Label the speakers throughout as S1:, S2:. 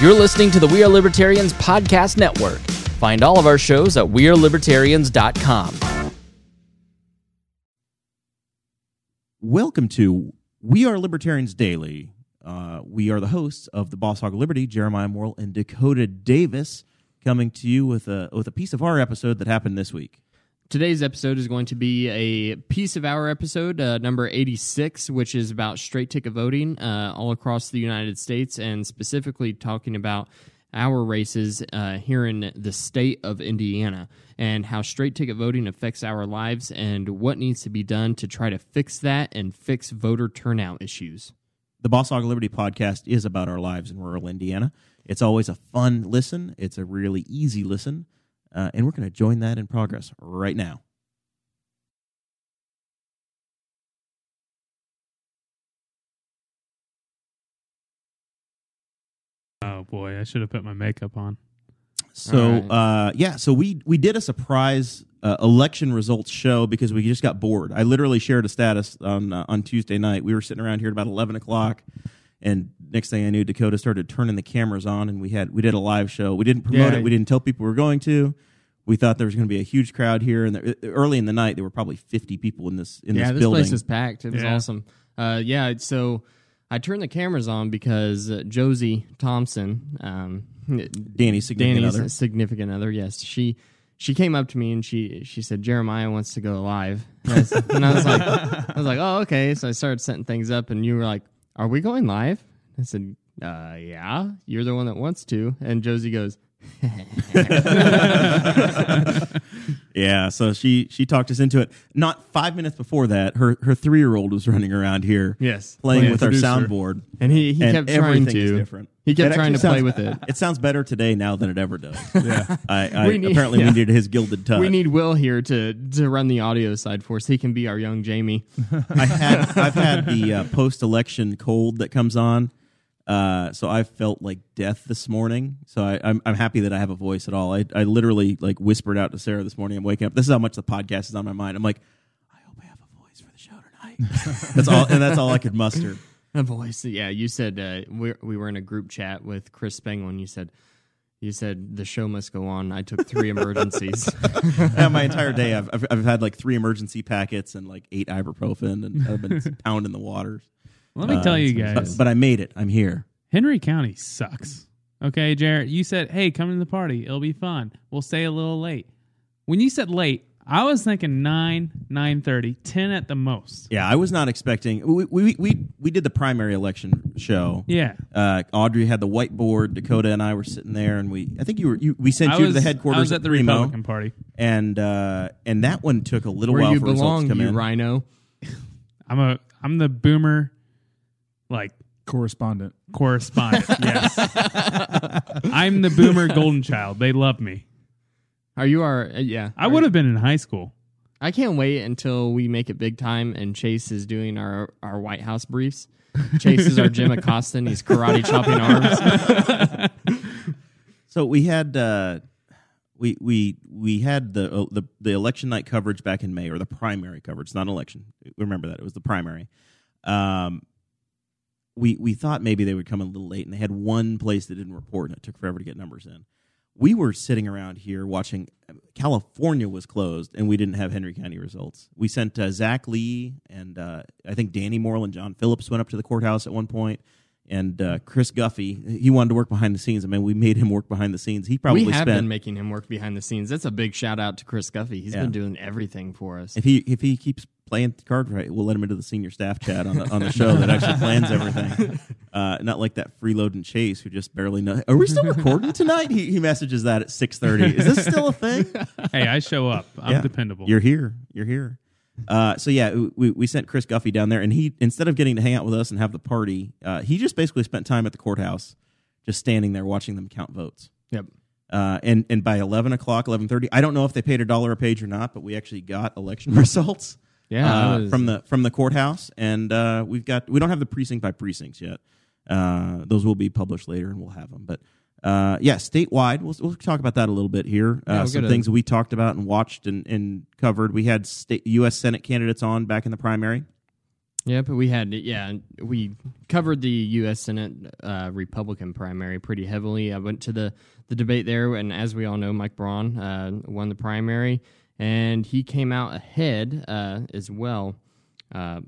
S1: You're listening to the We Are Libertarians Podcast Network. Find all of our shows at WeareLibertarians.com.
S2: Welcome to We Are Libertarians Daily. Uh, we are the hosts of the Boss Hog Liberty, Jeremiah Morrill and Dakota Davis, coming to you with a with a piece of our episode that happened this week.
S3: Today's episode is going to be a piece of our episode, uh, number 86, which is about straight ticket voting uh, all across the United States and specifically talking about our races uh, here in the state of Indiana and how straight ticket voting affects our lives and what needs to be done to try to fix that and fix voter turnout issues.
S2: The Boss Hog Liberty podcast is about our lives in rural Indiana. It's always a fun listen, it's a really easy listen, uh, and we're going to join that in progress right now.
S4: Oh boy, I should have put my makeup on.
S2: So
S3: All right.
S2: uh, yeah, so we we did a surprise uh, election results show because we just got bored. I literally shared a status on uh, on Tuesday night. We were sitting around here at about eleven o'clock, and next thing I knew, Dakota started turning the cameras on, and we had we did a live show. We didn't promote
S4: Yeah.
S2: it. We didn't tell people we were going to. We thought there was going to be a huge crowd here, and the, early in the night there were probably fifty people in this in
S3: yeah,
S2: this
S3: this
S2: building.
S3: place is packed. It was
S4: Yeah.
S3: awesome. Uh, yeah, so I turned the cameras on because uh, Josie Thompson, um,
S2: Danny's significant
S3: Danny's
S2: other.
S3: significant other, yes, she she came up to me and she she said Jeremiah wants to go live, and I, s- and I was like I was like oh okay, so I started setting things up, and you were like, are we going live? I said, uh, yeah, you're the one that wants to, and Josie goes.
S2: Yeah, so she she talked us into it. Not five minutes before that, her her three year old was running around here,
S3: Yes.
S2: playing
S4: Playing
S2: with our
S4: producer.
S2: soundboard,
S3: And he, he
S2: and
S3: kept trying
S2: everything is
S3: to.
S2: different.
S3: He kept
S2: It
S3: trying to
S2: actually
S3: play
S2: sounds-
S3: with it.
S2: It sounds better today now than it ever does.
S4: Yeah.
S2: I, I
S3: We need-
S2: apparently
S3: yeah.
S2: we needed his gilded touch.
S3: We need Will here to to run the audio side for us. He can be our young Jamie.
S2: I had I've had the uh, post election cold that comes on, uh, so I felt like death this morning. So I, I'm I'm happy that I have a voice at all. I I literally like whispered out to Sarah this morning. I'm waking up. This is how much the podcast is on my mind. I'm like, I hope I have a voice for the show tonight. that's all, and that's all I could muster.
S3: A voice. Yeah, you said uh, we we were in a group chat with Chris Spangle, and you said you said the show must go on. I took three emergencies.
S2: yeah, my entire day, I've, I've I've had like three emergency packets and like eight ibuprofen, and I've been pounding the waters.
S4: Let me
S2: Uh,
S4: tell you guys,
S2: but I made it. I'm here.
S4: Henry County sucks. Okay, Jarrett, you said, "Hey, come to the party. It'll be fun. We'll stay a little late." When you said late, I was thinking 9, 9:30, 10 at the most.
S2: Yeah, I was not expecting. We we we, we did the primary election show.
S4: Yeah.
S2: Uh, Audrey had the whiteboard. Dakota and I were sitting there, and we I think you were you, we sent
S4: I
S2: you
S4: was,
S2: to the headquarters
S4: I was at the
S2: Primo,
S4: Republican Party.
S2: and uh, and that one took a little
S3: Where
S2: while
S3: you
S2: for results
S3: belong,
S2: to come
S3: you
S2: in.
S3: rhino.
S4: I'm a I'm the boomer like
S5: correspondent.
S4: correspondent. yes. I'm the boomer golden child. They love me.
S3: Are you our? Uh, yeah,
S4: I would have been in high school.
S3: I can't wait until we make it big time and Chase is doing our our White House briefs. Chase is our Jim Acosta. and He's karate chopping arms.
S2: So we had uh, we we we had the, uh, the the election night coverage back in May, or the primary coverage, not election. Remember that it was the primary. Um, we we thought maybe they would come a little late, and they had one place that didn't report, and it took forever to get numbers in. We were sitting around here watching. California was closed, and we didn't have Henry County results. We sent uh, Zach Lee and uh, I think Danny Moore and John Phillips went up to the courthouse at one point, and uh, Chris Guffey. He wanted to work behind the scenes. I mean, we made him work behind the scenes. He probably
S3: we have
S2: spent
S3: been making him work behind the scenes. That's a big shout out to Chris Guffey. He's
S2: Yeah.
S3: been doing everything for us.
S2: if he if he keeps playing the card right, we'll let him into the senior staff chat on the on the show that actually plans everything. Uh, not like that freeloading Chase who just barely know. Are we still recording tonight? He, he messages that at six thirty. Is this still a thing?
S4: Hey, I show up. I'm
S2: Yeah.
S4: dependable.
S2: You're here. You're here. Uh, so yeah, we, we sent Chris Guffey down there, and he instead of getting to hang out with us and have the party, uh, he just basically spent time at the courthouse, just standing there watching them count votes.
S3: Yep.
S2: Uh, and and by eleven o'clock, eleven thirty, I don't know if they paid a dollar a page or not, but we actually got election results.
S3: Yeah,
S2: uh,
S3: was-
S2: from the from the courthouse, and uh, we've got we don't have the precinct by precincts yet. Uh, those will be published later, and we'll have them. But uh, yeah, statewide, we'll, we'll talk about that a little bit here.
S3: Yeah,
S2: Uh,
S3: we'll
S2: some things we talked about and watched and, and covered. We had state U.S. Senate candidates on back in the primary.
S3: Yeah, but we had yeah we covered the U.S. Senate uh, Republican primary pretty heavily. I went to the the debate there, and as we all know, Mike Braun uh, won the primary, and he came out ahead uh, as well uh,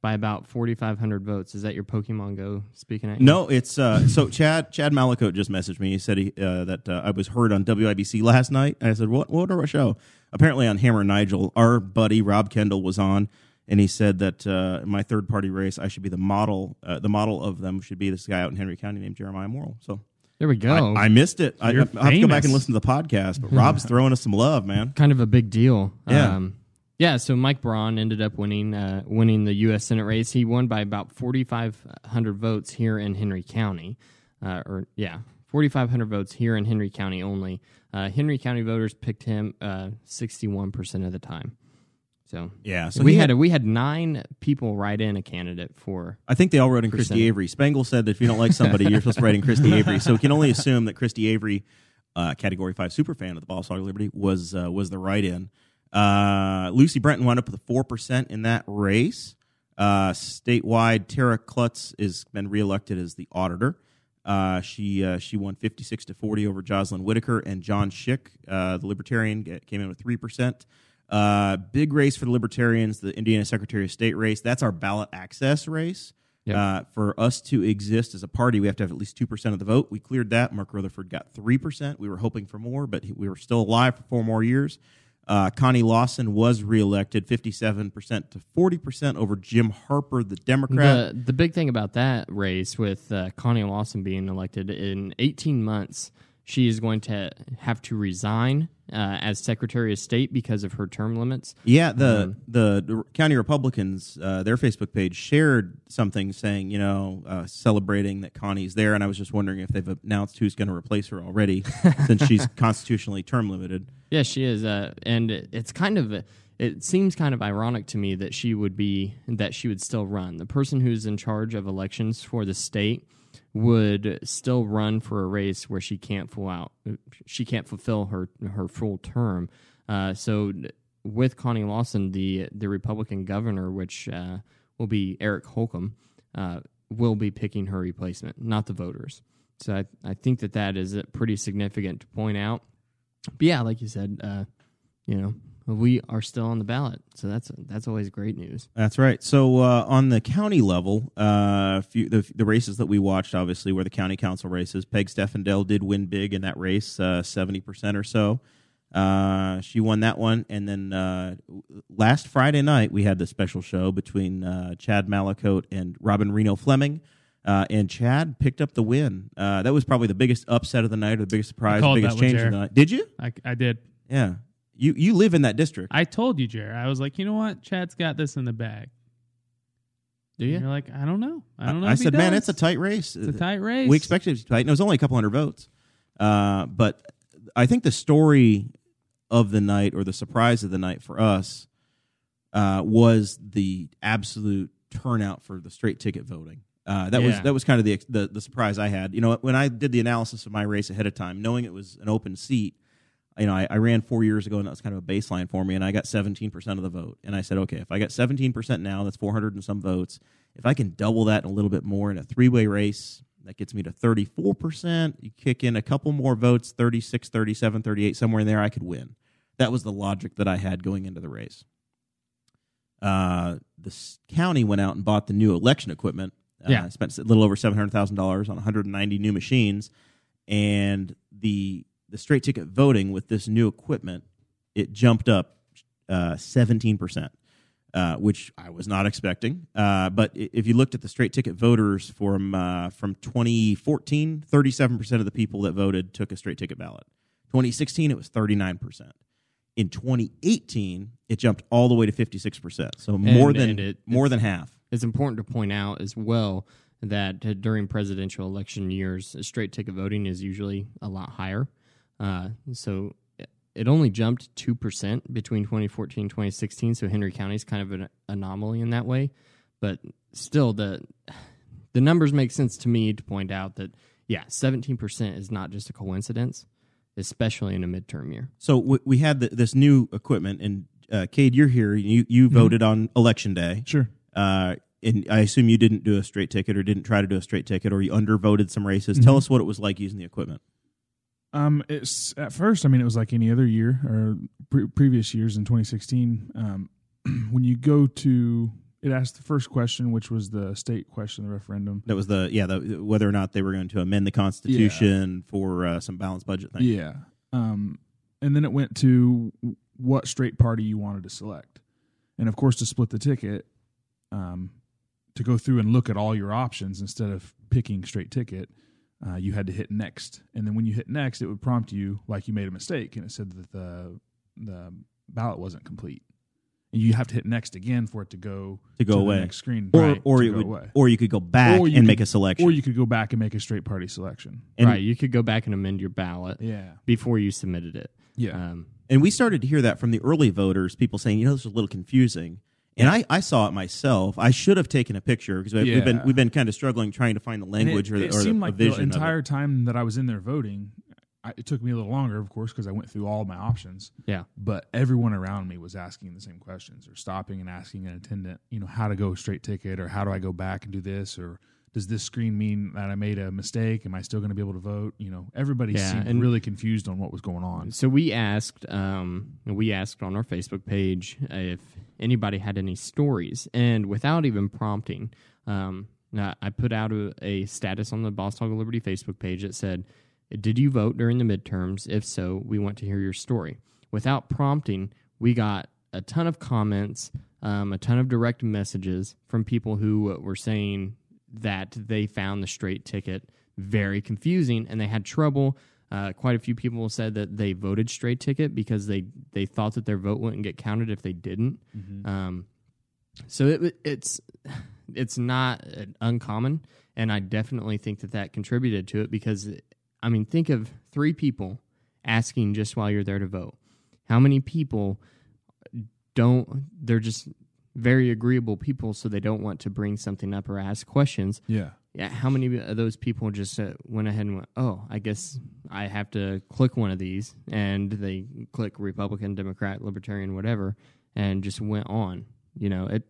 S3: by about forty five hundred votes. Is that your Pokemon Go speaking at you?
S2: No, it's uh, so Chad Chad Malakote just messaged me. He said he, uh, that uh, I was heard on WIBC last night. I said, "What? What our show?" Apparently on Hammer Nigel, our buddy Rob Kendall was on, and he said that uh, my third party race, I should be the model. The model of them should be this guy out in Henry County named Jeremiah Morrill. So
S3: There we go.
S2: I, I missed it. I, I have to go back
S4: famous.
S2: and listen to the podcast. But Rob's throwing us some love, man.
S3: kind of a big deal.
S2: Yeah.
S3: Um, yeah. So Mike Braun ended up winning uh, winning the U.S. Senate race. He won by about forty five hundred votes here in Henry County, uh, or yeah, forty five hundred votes here in Henry County only. Uh, Henry County voters picked him sixty one percent of the time. So
S2: Yeah. So
S3: we
S2: he
S3: had we had nine people write in a candidate for.
S2: I think they all wrote in Christy
S3: Percent.
S2: Avery. Spangle said that if you don't like somebody, you're supposed to write in Christy Avery. So we can only assume that Christy Avery, uh, Category Five super fan of the Boss Hog Liberty, was uh, was the write-in. Uh, Lucy Brenton wound up with a four percent in that race. Uh, statewide, Tera Klutz has been reelected as the auditor. Uh, she uh, she won 56 to 40 over Joselyn Whitticker and John Schick, uh, the Libertarian, came in with three percent. Uh, big race for the Libertarians, the Indiana Secretary of State race. That's our ballot access race.
S3: Yep.
S2: Uh, for us to exist as a party, we have to have at least two percent of the vote. We cleared that. Mark Rutherford got three percent. We were hoping for more, but we were still alive for four more years. Uh, Connie Lawson was reelected, fifty-seven percent to forty percent over Jim Harper, the Democrat.
S3: The the big thing about that race with uh, Connie Lawson being elected in 18 months, she is going to have to resign uh, as Secretary of State because of her term limits.
S2: Yeah, the
S3: Um,
S2: the, county Republicans, uh, their Facebook page shared something saying, you know, uh, celebrating that Connie's there, and I was just wondering if they've announced who's going to replace her already, since she's constitutionally term limited.
S3: Yeah, she is, uh, and it- it's kind of it seems kind of ironic to me that she would be that she would still run. The person who's in charge of elections for the state would still run for a race where she can't full out she can't fulfill her her full term. Uh, so with Connie Lawson, the the Republican governor, which uh, will be Eric Holcomb, uh, will be picking her replacement, not the voters. So I, I think that that is pretty significant to point out. But yeah, like you said, uh, you know, we are still on the ballot, so that's that's always great news.
S2: That's right. So uh, on the county level, uh, few, the, the races that we watched, obviously, were the county council races. Peg Steffendale did win big in that race, uh, seventy percent or so. Uh, she won that one, and then uh, last Friday night we had the special show between uh, Chad Malakote and Robin Reno Fleming. Uh, and Chad picked up the win. Uh, that was probably the biggest upset of the night, or the biggest surprise, the biggest change of the night. Did you?
S4: I, I did.
S2: Yeah. You you live in that district.
S4: I told you, Jared. I was like, you know what? Chad's got this in the bag.
S3: Do
S4: And
S3: you?
S4: You're like, I don't know. I don't know.
S2: I
S4: he
S2: said, man, it's a tight race.
S4: It's a tight race.
S2: We expected it to be tight, and it was only a couple hundred votes. Uh, but I think the story of the night, or the surprise of the night for us, uh, was the absolute turnout for the straight ticket voting. Uh, that was that was kind of the, the the surprise I had. You know, when I did the analysis of my race ahead of time, knowing it was an open seat, you know, I, I ran four years ago, and that was kind of a baseline for me, and I got 17% of the vote. And I said, okay, if I got 17% now, that's 400 and some votes. If I can double that and a little bit more in a three way race, that gets me to 34%. You kick in a couple more votes, 36, 37, 38, somewhere in there, I could win. That was the logic that I had going into the race. Uh, the county went out and bought the new election equipment. Uh,
S3: Yeah.
S2: spent a little over seven hundred thousand dollars on one hundred and ninety new machines, and the the straight ticket voting with this new equipment, it jumped up seventeen percent, uh, which I was not expecting. Uh, but if you looked at the straight ticket voters from uh, from 2014, 37 percent of the people that voted took a straight ticket ballot. 2016, it was 39 percent. In 2018, it jumped all the way to 56 percent. So more
S3: And-
S2: than
S3: and it-
S2: more than half.
S3: It's important to point out as well that uh, during presidential election years, straight ticket voting is usually a lot higher. Uh, so it- it only jumped 2% between 2014 and 2016. So Henry County is kind of an anomaly in that way. But still, the, the numbers make sense to me to point out that, yeah, 17% is not just a coincidence, especially in a midterm year.
S2: So w- we had the, this new equipment, and uh, Cade, you're here. You you voted on election day.
S5: Sure.
S2: Uh, and I assume you didn't do a straight ticket or didn't try to do a straight ticket or you undervoted some races. Tell us what it was like using the equipment.
S5: Um, it's at first. I mean, it was like any other year or pre- previous years in 2016. Um, when you go to, it asked the first question, which was the state question, the referendum.
S2: That was the yeah, the, whether or not they were going to amend the Constitution for uh, some balanced budget thing.
S5: Yeah. Um, and then it went to what straight party you wanted to select, and of course to split the ticket, um, to go through and look at all your options instead of picking straight ticket. Uh, you had to hit next, and then when you hit next, it would prompt you like you made a mistake, and it said that the the ballot wasn't complete, and you have to hit next again for it to go
S2: To go
S5: the
S2: away.
S5: next screen,
S2: Or
S5: right,
S2: or
S5: to
S2: would,
S5: away.
S2: or you could go back and
S5: you
S2: make a selection.
S5: or you could go back and make a straight party selection.
S2: and,
S3: right, you could go back and amend your ballot
S5: Yeah,
S3: before you submitted it.
S5: yeah.
S3: Um,
S2: And we started to hear that from the early voters, people saying, you know, this is a little confusing. And I, I saw it myself. I should have taken a picture because we've been we've been kind of struggling trying to find the
S5: And
S2: language
S5: it,
S2: or the,
S5: it
S2: or the,
S5: seemed
S2: a
S5: like
S2: vision
S5: the
S2: of
S5: entire
S2: it.
S5: time that I was in there voting, I, it took me a little longer, of course, because I went through all my options.
S3: yeah.
S5: But everyone around me was asking the same questions, or stopping and asking an attendant, you know, how to go straight ticket, or how do I go back and do this, or does this screen mean that I made a mistake? Am I still going to be able to vote? You know, everybody
S3: Yeah,
S5: seemed
S3: and-
S5: really confused on what was going on.
S3: So we asked, um, we asked on our Facebook page if anybody had any stories, and without even prompting, um, I I put out a, a status on the Boss Hog of Liberty Facebook page that said, "Did you vote during the midterms? If so, we want to hear your story." Without prompting, we got a ton of comments, um, a ton of direct messages from people who were saying that they found the straight ticket very confusing and they had trouble. Uh, quite a few people said that they voted straight ticket because they, they thought that their vote wouldn't get counted if they didn't. Um, so it, it's it's not uh, uncommon, and I definitely think that that contributed to it because I mean, think of three people asking just while you're there to vote. How many people don't? They're just very agreeable people, so they don't want to bring something up or ask questions.
S5: Yeah.
S3: Yeah, how many of those people just uh, went ahead and went, "Oh, I guess I have to click one of these," and they click Republican, Democrat, Libertarian, whatever, and just went on. You know, it.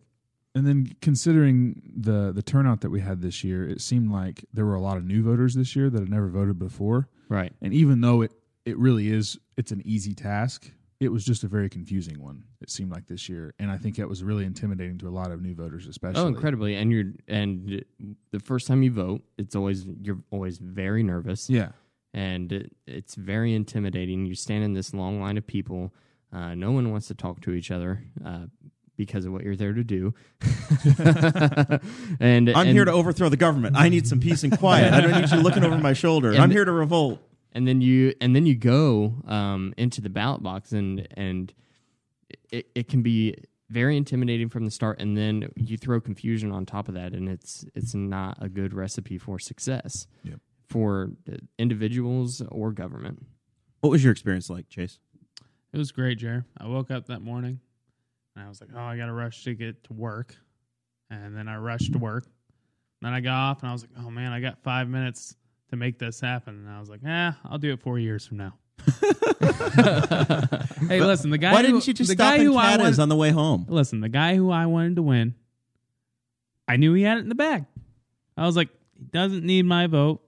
S5: And then considering the the turnout that we had this year, it seemed like there were a lot of new voters this year that had never voted before.
S3: Right.
S5: And even though it it really is it's an easy task, it was just a very confusing one. It seemed like this year, and I think that was really intimidating to a lot of new voters, especially.
S3: Oh, incredibly! And you're and the first time you vote, it's always you're always very nervous,
S5: Yeah,
S3: and it, it's very intimidating. You stand in this long line of people. Uh, no one wants to talk to each other uh, because of what you're there to do. and
S2: I'm
S3: and-
S2: here to overthrow the government. I need some peace and quiet. I don't need you looking over my shoulder.
S3: And-
S2: I'm here to revolt.
S3: And then you and then you go um, into the ballot box and and it, it can be very intimidating from the start and then you throw confusion on top of that and it's it's not a good recipe for success
S5: Yep.
S3: for individuals or government
S2: What was your experience like, Chase?
S4: It was great, Jer. I woke up that morning and I was like, oh, I got to rush to get to work. And then I rushed to work. Then I got off and I was like, oh, man, I got five minutes to make this happen. And I was like, eh, I'll do it four years from now. hey, listen, the guy
S2: Why
S4: who,
S2: didn't you just
S4: the
S2: stop
S4: guy
S2: in
S4: who I
S2: Cata's
S4: wanted,
S2: on the way home?
S4: Listen, the guy who I wanted to win, I knew he had it in the bag. I was like, he doesn't need my vote.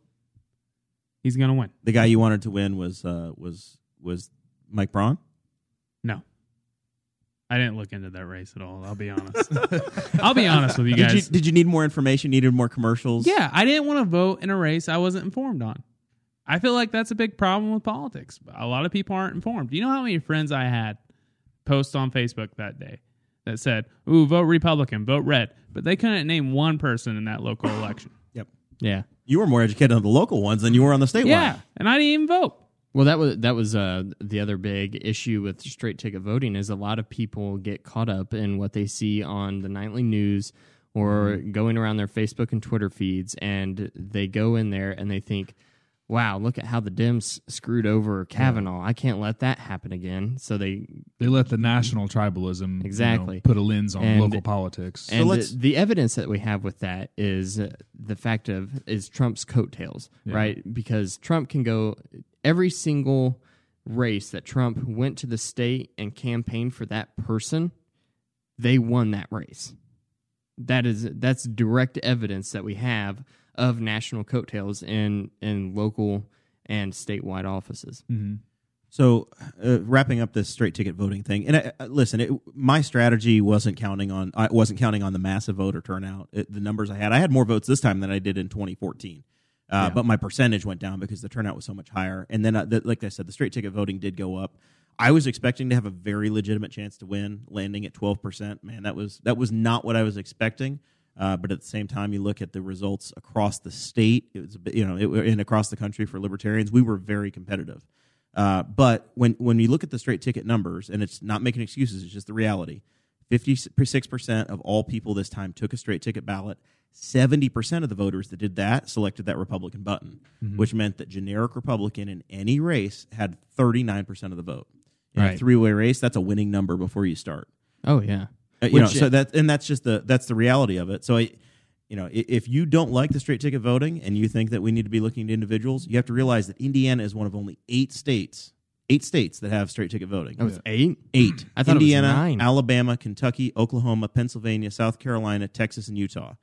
S4: He's going to win.
S2: The guy you wanted to win was uh, was was Mike Braun.
S4: No. I didn't look into that race at all. I'll be honest. I'll be honest with you
S2: Did you
S4: guys.
S2: did you need more information? Needed more commercials?
S4: yeah, I didn't want to vote in a race I wasn't informed on. I feel like that's a big problem with politics. A lot of people aren't informed. You know how many friends I had post on Facebook that day that said, "Ooh, vote Republican, vote red," but they couldn't name one person in that local election.
S2: Yep.
S3: yeah
S2: You were more educated on the local ones than you were on the statewide.
S4: Yeah, and I didn't even vote.
S3: Well that was that was uh, the other big issue with straight ticket voting is a lot of people get caught up in what they see on the nightly news or going around their Facebook and Twitter feeds and they go in there and they think wow, look at how the Dems screwed over Kavanaugh. I can't let that happen again. So they
S5: they let the national tribalism you know,
S3: Exactly.
S5: put a lens on
S3: And-
S5: local politics.
S3: and
S2: let's-
S3: the, the evidence that we have with that is uh, the fact of is Trump's coattails, right? Because Trump can go every single race that Trump went to the state and campaigned for that person, they won that race. That is that's direct evidence that we have of national coattails in in local and statewide offices.
S5: Mm-hmm.
S2: So, uh, wrapping up this straight ticket voting thing, and uh, uh, listen, it, my strategy wasn't counting on I wasn't counting on the massive voter turnout. It, the numbers I had, I had more votes this time than I did in 2014, uh,
S5: Yeah.
S2: but my percentage went down because the turnout was so much higher. And then, uh, the, like I said, the straight ticket voting did go up. I was expecting to have a very legitimate chance to win, landing at 12 percent. Man, that was that was not what I was expecting. Uh, but at the same time, you look at the results across the state. It was, you know, it, and across the country for libertarians, we were very competitive. Uh, but when when you look at the straight ticket numbers, and it's not making excuses, it's just the reality. Fifty six percent of all people this time took a straight ticket ballot. Seventy percent of the voters that did that selected that Republican button, which meant that generic Republican in any race had thirty nine percent of the vote. In a
S3: Right.
S2: three way race, that's a winning number before you start.
S3: Oh yeah.
S2: Uh, you know, so that and that's just the that's the reality of it. So I, you know, if you don't like the straight ticket voting and you think that we need to be looking at individuals, you have to realize that Indiana is one of only eight states, eight states that have straight ticket voting.
S3: Oh, it's eight.
S2: Eight.
S3: I thought it was
S2: Indiana,
S3: nine.
S2: Alabama, Kentucky, Oklahoma, Pennsylvania, South Carolina, Texas, and Utah.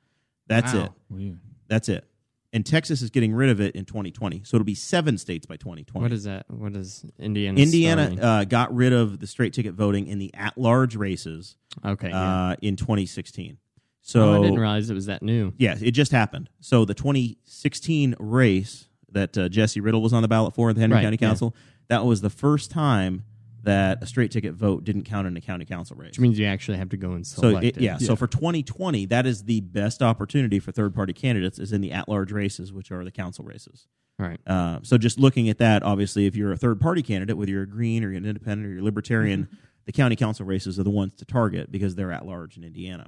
S2: That's
S3: Wow.
S2: it.
S5: Well, yeah.
S2: That's it. And Texas is getting rid of it in 2020, so it'll be seven states by 2020.
S3: What is that? What is Indiana?
S2: Indiana
S3: starting?
S2: uh, got rid of the straight ticket voting in the at-large races
S3: okay. Yeah.
S2: uh, in 2016. So
S3: oh, I didn't realize it was that new.
S2: Yeah, it just happened. So the 2016 race that uh, Jesse Riddle was on the ballot for in the Henry
S3: Right,
S2: County
S3: yeah.
S2: Council, that was the first time that a straight ticket vote didn't count in a county council race.
S3: Which means you actually have to go and
S2: So it,
S3: it.
S2: yeah, so for 2020, that is the best opportunity for third party candidates is in the at large races, which are the council races.
S3: Right.
S2: Uh, so just looking at that, obviously, if you're a third party candidate, whether you're a green or you're an independent or you're libertarian, the county council races are the ones to target because they're at large in Indiana.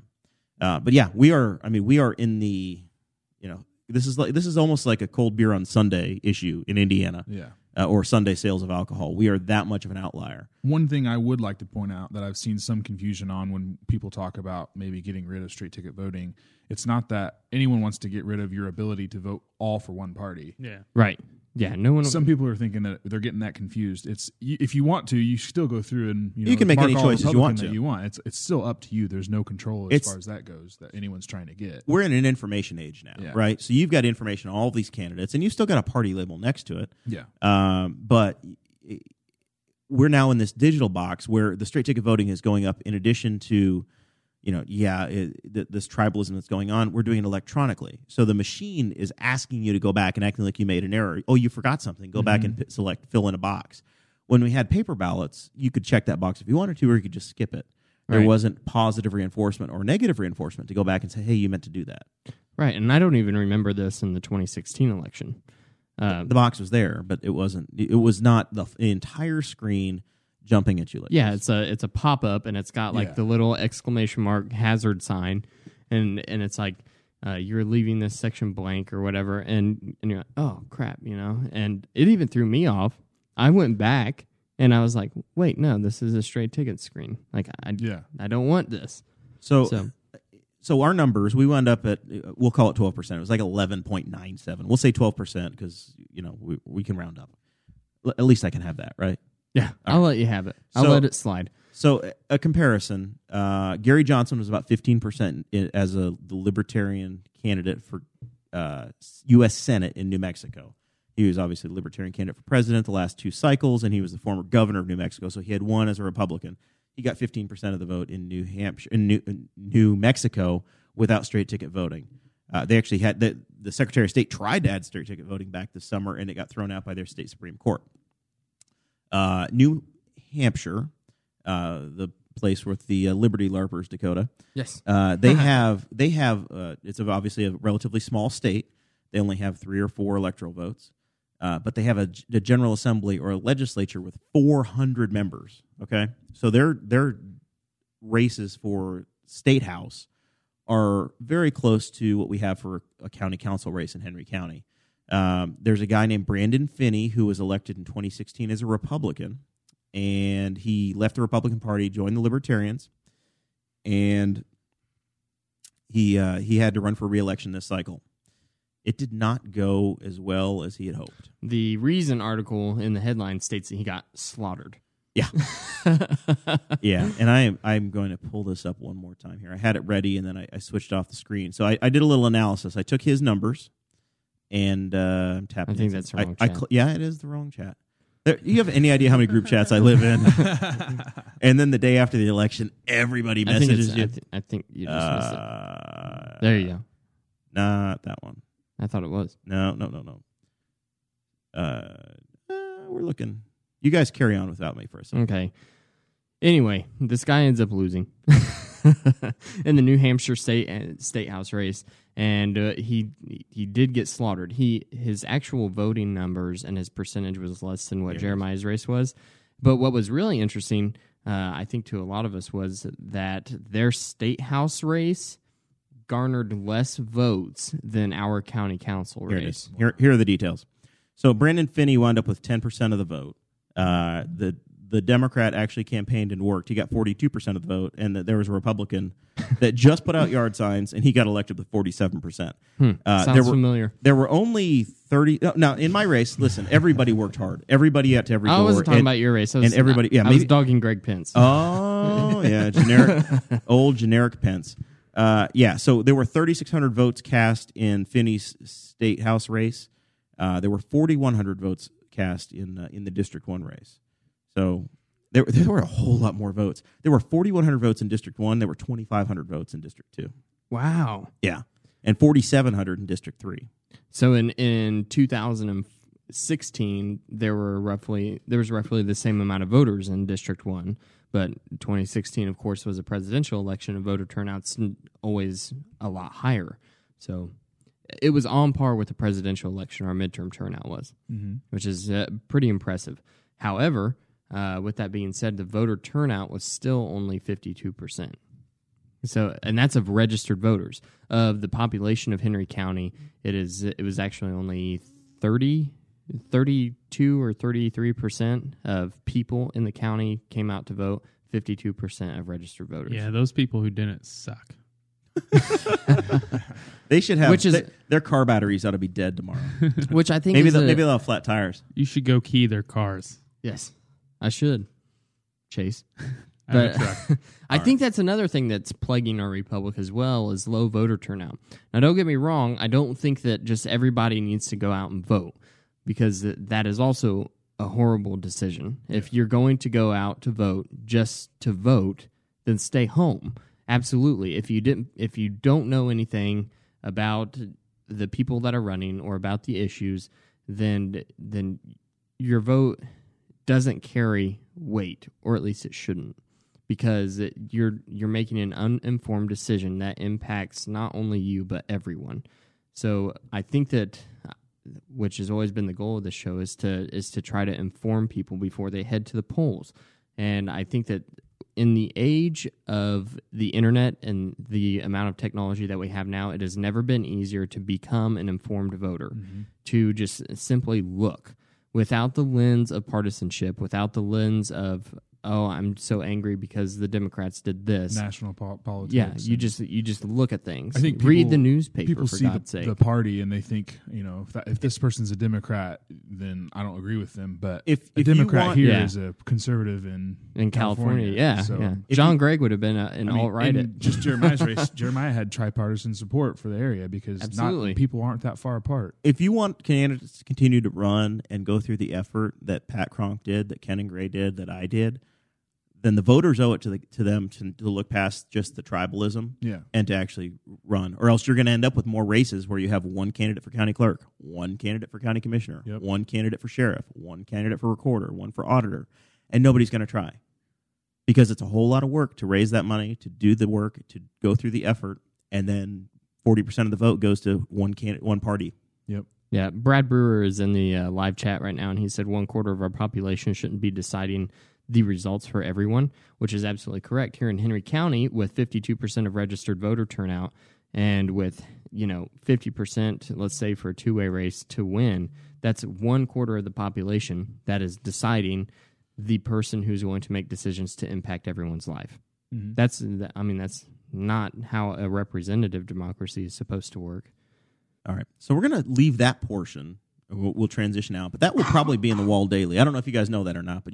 S2: Uh, but yeah, we are. I mean, we are in the, you know, this is like this is almost like a cold beer on Sunday issue in Indiana,
S5: Yeah.
S2: Uh, or Sunday sales of alcohol. We are that much of an outlier.
S5: One thing I would like to point out that I've seen some confusion on when people talk about maybe getting rid of straight ticket voting, it's not that anyone wants to get rid of your ability to vote all for one party.
S4: Yeah.
S3: Right. Yeah. No one.
S5: Some people are thinking that they're getting that confused. It's you, if you want to, you still go through and you, know,
S2: You can make any
S5: all
S2: choices you want
S5: that
S2: to.
S5: You want it's it's still up to you. There's no control as
S2: It's-
S5: far as that goes that anyone's trying to get.
S2: We're in an information age now,
S5: Yeah.
S2: right? So you've got information on all these candidates, and you've still got a party label next to it.
S5: Yeah,
S2: Um, but we're now in this digital box where the straight ticket voting is going up in addition to, you know, yeah, it, th- this tribalism that's going on. We're doing it electronically. So the machine is asking you to go back and acting like you made an error. Oh, you forgot something. Go back and p- select, fill in a box. When we had paper ballots, you could check that box if you wanted to, or you could just skip it. There
S3: Right.
S2: wasn't positive reinforcement or negative reinforcement to go back and say, hey, you meant to do that.
S3: Right. And I don't even remember this in the 2016 election. Uh,
S2: The box was there, but it wasn't, it was not the entire screen jumping at you like
S3: yeah,
S2: this.
S3: it's a it's a pop up and it's got like
S5: Yeah.
S3: the little exclamation mark hazard sign, and and it's like uh, you're leaving this section blank or whatever, and and you're like, oh crap, you know, and it even threw me off. I went back and I was like, wait, no, this is a straight ticket screen. Like I
S5: yeah.
S3: I don't want this.
S2: So, so,
S3: So
S2: our numbers, we wound up at, uh, we'll call it 12%. It was like 11.97. We'll say 12% because, you know, we, we can round up. L- at least I can have that, right?
S3: Yeah, I'll let you have it. I'll
S2: So-
S3: let it slide.
S2: So a- comparison, uh, Gary Johnson was about 15% as a the libertarian candidate for uh, U.S. Senate in New Mexico. He was obviously the libertarian candidate for president the last two cycles, and he was the former governor of New Mexico, so he had won as a Republican. He got 15% of the vote in New Hampshire, in New, in New Mexico, without straight ticket voting. Uh, they actually had the, the Secretary of State tried to add straight ticket voting back this summer, and it got thrown out by their state supreme court. Uh, New Hampshire, uh, the place with the uh, Liberty Larpers, Dakota.
S3: Yes.
S2: Uh, they have they have uh, it's obviously a relatively small state. They only have three or four electoral votes, uh, but they have a, a general assembly or a legislature with 400 members. Okay, so their their races for state house are very close to what we have for a county council race in Henry County. Um, there's a guy named Brandon Phinney who was elected in 2016 as a Republican, and he left the Republican Party, joined the Libertarians, and he uh, he had to run for reelection this cycle. it did not go as well as he had hoped.
S3: The Reason article in the headline states that he got slaughtered.
S2: Yeah. yeah, and I am I'm going to pull this up one more time here. I had it ready, and then I, I switched off the screen. So I, I did a little analysis. I took his numbers, and uh, I'm tapping.
S3: I think that's
S2: I-
S3: wrong
S2: I
S3: chat.
S2: cl- yeah, it is the wrong chat. There, you have any idea how many group chats I live in? and then the day after the election, everybody
S3: I think, it's,
S2: messages
S3: I,
S2: you.
S3: I think you just missed it.
S2: Uh,
S3: There you go.
S2: Not that one.
S3: I thought it was.
S2: No, no, no, no. Uh, uh, we're looking. You guys carry on without me for a second.
S3: Okay. Anyway, this guy ends up losing in the New Hampshire state uh, state house race, and uh, he he did get slaughtered. He his actual voting numbers and his percentage was less than what Jeremiah's race was. But what was really interesting, uh, I think, to a lot of us, was that their state house race garnered less votes than our county council
S2: Here it
S3: race.
S2: is. Here, here are the details. So Brandon Phinney wound up with ten percent of the vote. Uh, the the Democrat actually campaigned and worked. He got forty two percent of the vote, and that there was a Republican that just put out yard signs, and he got elected with forty seven percent. Uh,
S3: Sounds
S2: there were
S3: familiar.
S2: there were only thirty. no, Now in my race, listen, everybody worked hard. Everybody got to every
S3: I wasn't talking
S2: and-
S3: about your race. I was,
S2: and everybody- yeah,
S3: I was dogging Greg Pence.
S2: Oh yeah, generic, old generic Pence. Uh, yeah, so there were 3,600 votes cast in Phinney's state house race. Uh, there were 4,100 votes cast in uh, in the District One race. So there there were a whole lot more votes. There were 4,100 votes in District One. There were 2,500 votes in District Two.
S3: wow.
S2: Yeah, and 4,700 in District Three.
S3: So in in 2016, there were roughly there was roughly the same amount of voters in District One, but 2016, of course, was a presidential election, and voter turnout's always a lot higher. So it was on par with the presidential election. Our midterm turnout was, which is uh, pretty impressive. However, uh, with that being said, the voter turnout was still only 52 percent. So, and that's of registered voters. Of the population of Henry County, it is it was actually only 30, 32 or 33 percent of people in the county came out to vote. 52 percent of registered voters.
S4: Yeah, those people who didn't suck.
S2: They should have
S3: Which is-
S2: they- their car batteries ought to be dead tomorrow.
S3: which I think
S2: maybe
S3: is
S2: they'll,
S3: a-
S2: maybe they'll have flat tires.
S4: You should go key their cars.
S3: yes, I should chase.
S4: I
S3: But. I think that's another thing that's plaguing our republic as well is low voter turnout. Now, don't get me wrong. I don't think that just everybody needs to go out and vote because that is also a horrible decision. If you're going to go out to vote just to vote, then stay home. Absolutely. If you didn't, if you don't know anything about the people that are running or about the issues, then then your vote doesn't carry weight, or at least it shouldn't because it, you're you're making an uninformed decision that impacts not only you but everyone. So I think that uh, which has always been the goal of the show is to is to try to inform people before they head to the polls. And I think that in the age of the internet and the amount of technology that we have now, it has never been easier to become an informed voter, to just simply look without the lens of partisanship, without the lens of oh, I'm so angry because the Democrats did this.
S5: national po- politics.
S3: yeah, you just you just look at things.
S5: I think
S3: read the newspaper
S5: people
S3: for
S5: see the,
S3: sake.
S5: the party and they think you know if, that, if this person's a Democrat, then I don't agree with them. But
S2: If-
S5: a
S2: if
S5: Democrat
S2: want-
S5: here
S3: Yeah.
S5: is a conservative in
S3: in California, yeah,
S5: So,
S3: yeah. John
S2: you-
S3: Gregg would have been a, an
S5: I mean,
S3: alt right.
S5: just Jeremiah's race. Jeremiah had tripartisan support for the area because
S3: Absolutely.
S5: not people aren't that far apart.
S2: if you want candidates to continue to run and go through the effort that Pat Cronk did, that Ken and Gray did, that I did, then the voters owe it to the, to them to, to look past just the tribalism
S5: Yeah.
S2: and to actually run, or else you're going to end up with more races where you have one candidate for county clerk, one candidate for county commissioner,
S5: Yep.
S2: one candidate for sheriff, one candidate for recorder, one for auditor, and nobody's going to try because it's a whole lot of work to raise that money, to do the work, to go through the effort, and then forty percent of the vote goes to one candidate, one party.
S5: Yep.
S3: Yeah, Brad Brewer is in the uh, live chat right now, and he said one quarter of our population shouldn't be deciding the results for everyone, which is absolutely correct. Here in Henry County, with 52% of registered voter turnout, and with you know 50%, let's say for a two-way race to win, that's one quarter of the population that is deciding the person who's going to make decisions to impact everyone's life.
S5: Mhm.
S3: That's, I mean, that's not how a representative democracy is supposed to work.
S2: All right. So we're going to leave that portion. We'll, we'll transition out, but that will probably be in the Wall Daily. I don't know if you guys know that or not, but